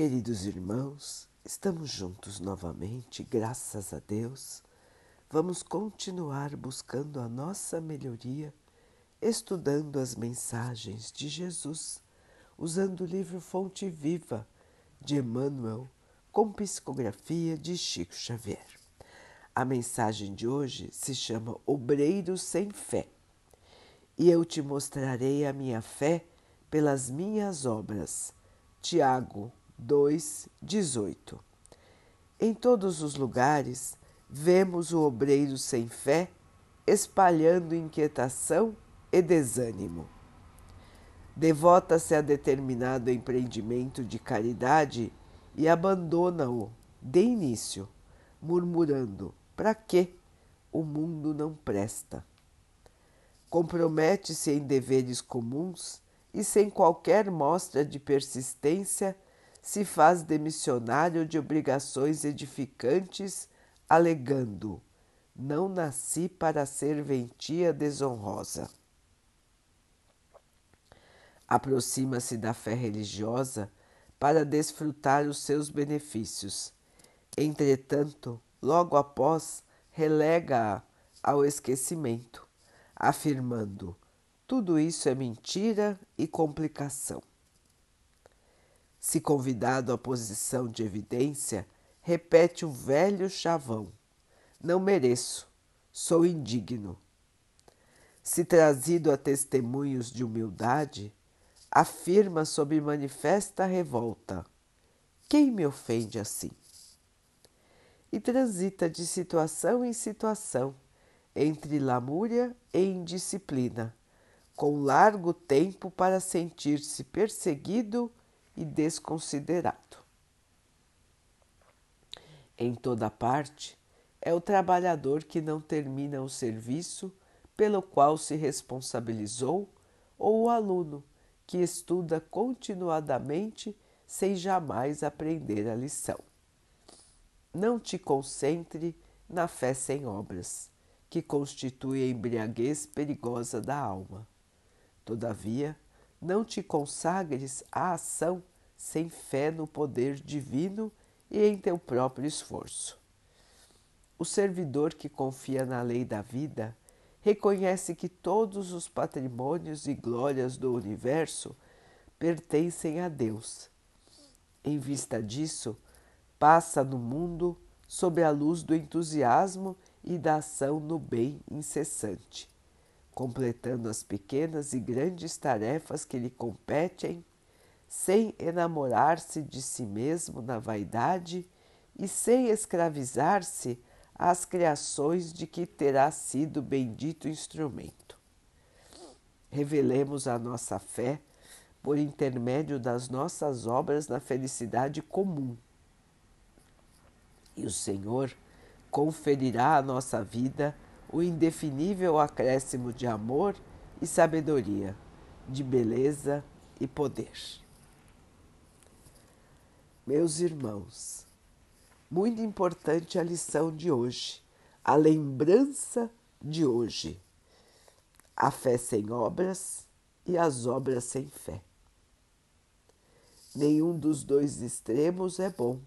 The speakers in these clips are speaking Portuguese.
Queridos irmãos, estamos juntos novamente, graças a Deus. Vamos continuar buscando a nossa melhoria, estudando as mensagens de Jesus, usando o livro Fonte Viva de Emmanuel, com psicografia de Chico Xavier. A mensagem de hoje se chama Obreiro sem Fé. E eu te mostrarei a minha fé pelas minhas obras. Tiago 2:18. Em todos os lugares vemos o obreiro sem fé espalhando inquietação e desânimo. Devota-se a determinado empreendimento de caridade e abandona-o de início, murmurando: para que o mundo não presta? Compromete-se em deveres comuns e, sem qualquer mostra de persistência, se faz demissionário de obrigações edificantes, alegando: Não nasci para serventia desonrosa. Aproxima-se da fé religiosa para desfrutar os seus benefícios. Entretanto, logo após, relega-a ao esquecimento, afirmando: tudo isso é mentira e complicação. Se convidado à posição de evidência, repete o velho chavão: Não mereço, sou indigno. Se trazido a testemunhos de humildade, afirma sob manifesta revolta: Quem me ofende assim? E transita de situação em situação, entre lamúria e indisciplina, com largo tempo para sentir-se perseguido e desconsiderado. Em toda parte, é o trabalhador que não termina o serviço pelo qual se responsabilizou ou o aluno que estuda continuadamente sem jamais aprender a lição. Não te concentre na fé sem obras, que constitui a embriaguez perigosa da alma. Todavia, não te consagres à ação sem fé no poder divino e em teu próprio esforço. O servidor que confia na lei da vida reconhece que todos os patrimônios e glórias do universo pertencem a Deus. Em vista disso, passa no mundo sob a luz do entusiasmo e da ação no bem incessante completando as pequenas e grandes tarefas que lhe competem, sem enamorar-se de si mesmo na vaidade e sem escravizar-se às criações de que terá sido bendito instrumento. Revelemos a nossa fé por intermédio das nossas obras na felicidade comum. E o Senhor conferirá à nossa vida o indefinível acréscimo de amor e sabedoria, de beleza e poder. Meus irmãos, muito importante a lição de hoje, a lembrança de hoje. A fé sem obras e as obras sem fé. Nenhum dos dois extremos é bom.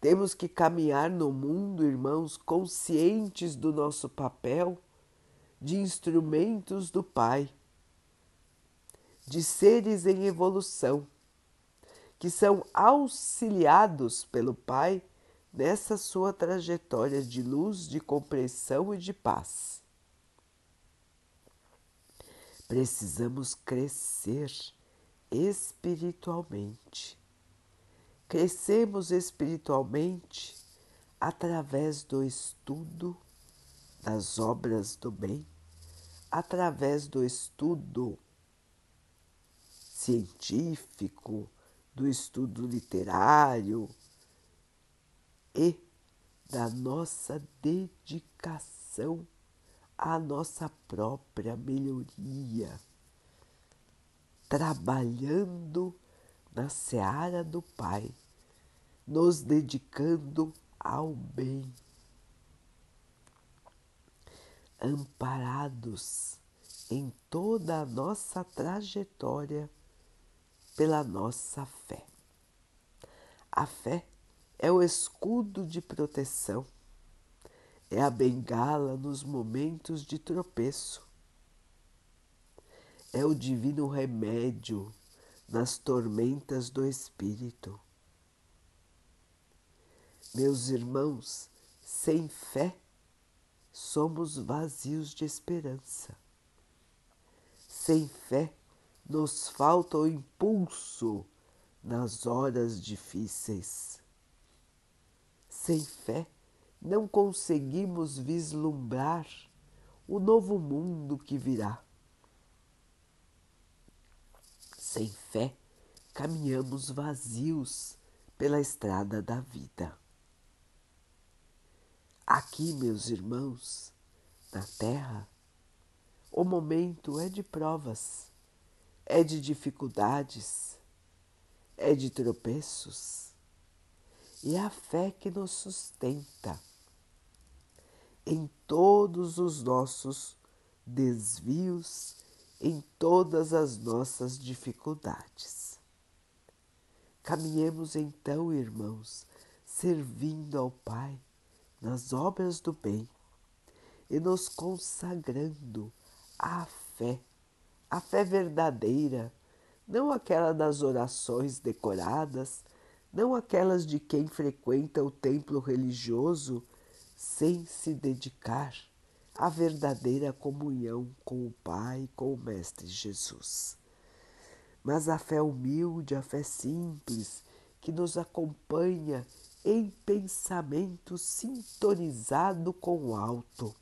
Temos que caminhar no mundo, irmãos, conscientes do nosso papel de instrumentos do Pai, de seres em evolução, que são auxiliados pelo Pai nessa sua trajetória de luz, de compreensão e de paz. Precisamos crescer espiritualmente Crescemos espiritualmente através do estudo das obras do bem, através do estudo científico, do estudo literário e da nossa dedicação à nossa própria melhoria, trabalhando na seara do Pai, nos dedicando ao bem, amparados em toda a nossa trajetória pela nossa fé. A fé é o escudo de proteção, é a bengala nos momentos de tropeço, é o divino remédio nas tormentas do espírito. Meus irmãos, sem fé, somos vazios de esperança. Sem fé, nos falta o impulso nas horas difíceis. Sem fé, não conseguimos vislumbrar o novo mundo que virá. Sem fé, caminhamos vazios pela estrada da vida. Aqui, meus irmãos, na Terra, o momento é de provas, é de dificuldades, é de tropeços, e é a fé que nos sustenta em todos os nossos desvios, em todas as nossas dificuldades. Caminhemos então, irmãos, servindo ao Pai nas obras do bem e nos consagrando à fé, a fé verdadeira, não aquela das orações decoradas, não aquelas de quem frequenta o templo religioso sem se dedicar à verdadeira comunhão com o Pai, com o Mestre Jesus. Mas a fé humilde, a fé simples, que nos acompanha em pensamento sintonizado com o alto.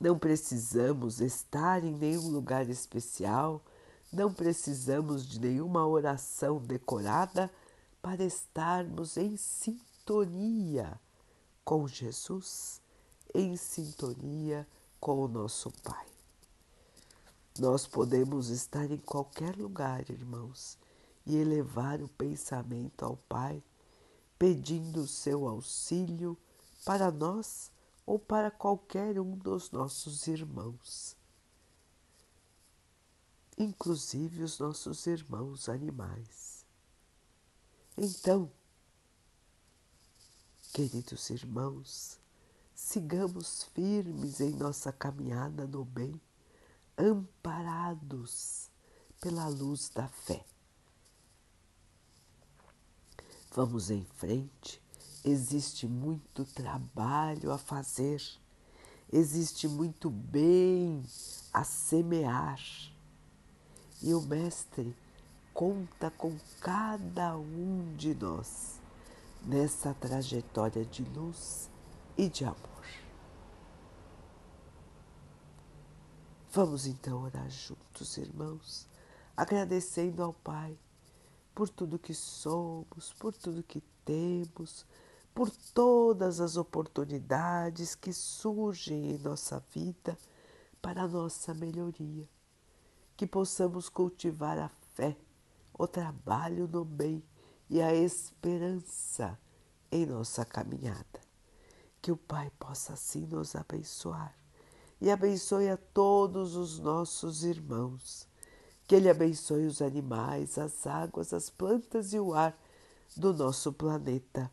Não precisamos estar em nenhum lugar especial, não precisamos de nenhuma oração decorada para estarmos em sintonia com Jesus, em sintonia com o nosso Pai. Nós podemos estar em qualquer lugar, irmãos, e elevar o pensamento ao Pai, pedindo o seu auxílio para nós ou para qualquer um dos nossos irmãos, inclusive os nossos irmãos animais. Então, queridos irmãos, sigamos firmes em nossa caminhada no bem, amparados pela luz da fé. Vamos em frente, existe muito trabalho a fazer, existe muito bem a semear. E o Mestre conta com cada um de nós nessa trajetória de luz e de amor. Vamos então orar juntos, irmãos, agradecendo ao Pai por tudo que somos, por tudo que temos, por todas as oportunidades que surgem em nossa vida para nossa melhoria. Que possamos cultivar a fé, o trabalho no bem e a esperança em nossa caminhada. Que o Pai possa assim nos abençoar e abençoe a todos os nossos irmãos que Ele abençoe os animais, as águas, as plantas e o ar do nosso planeta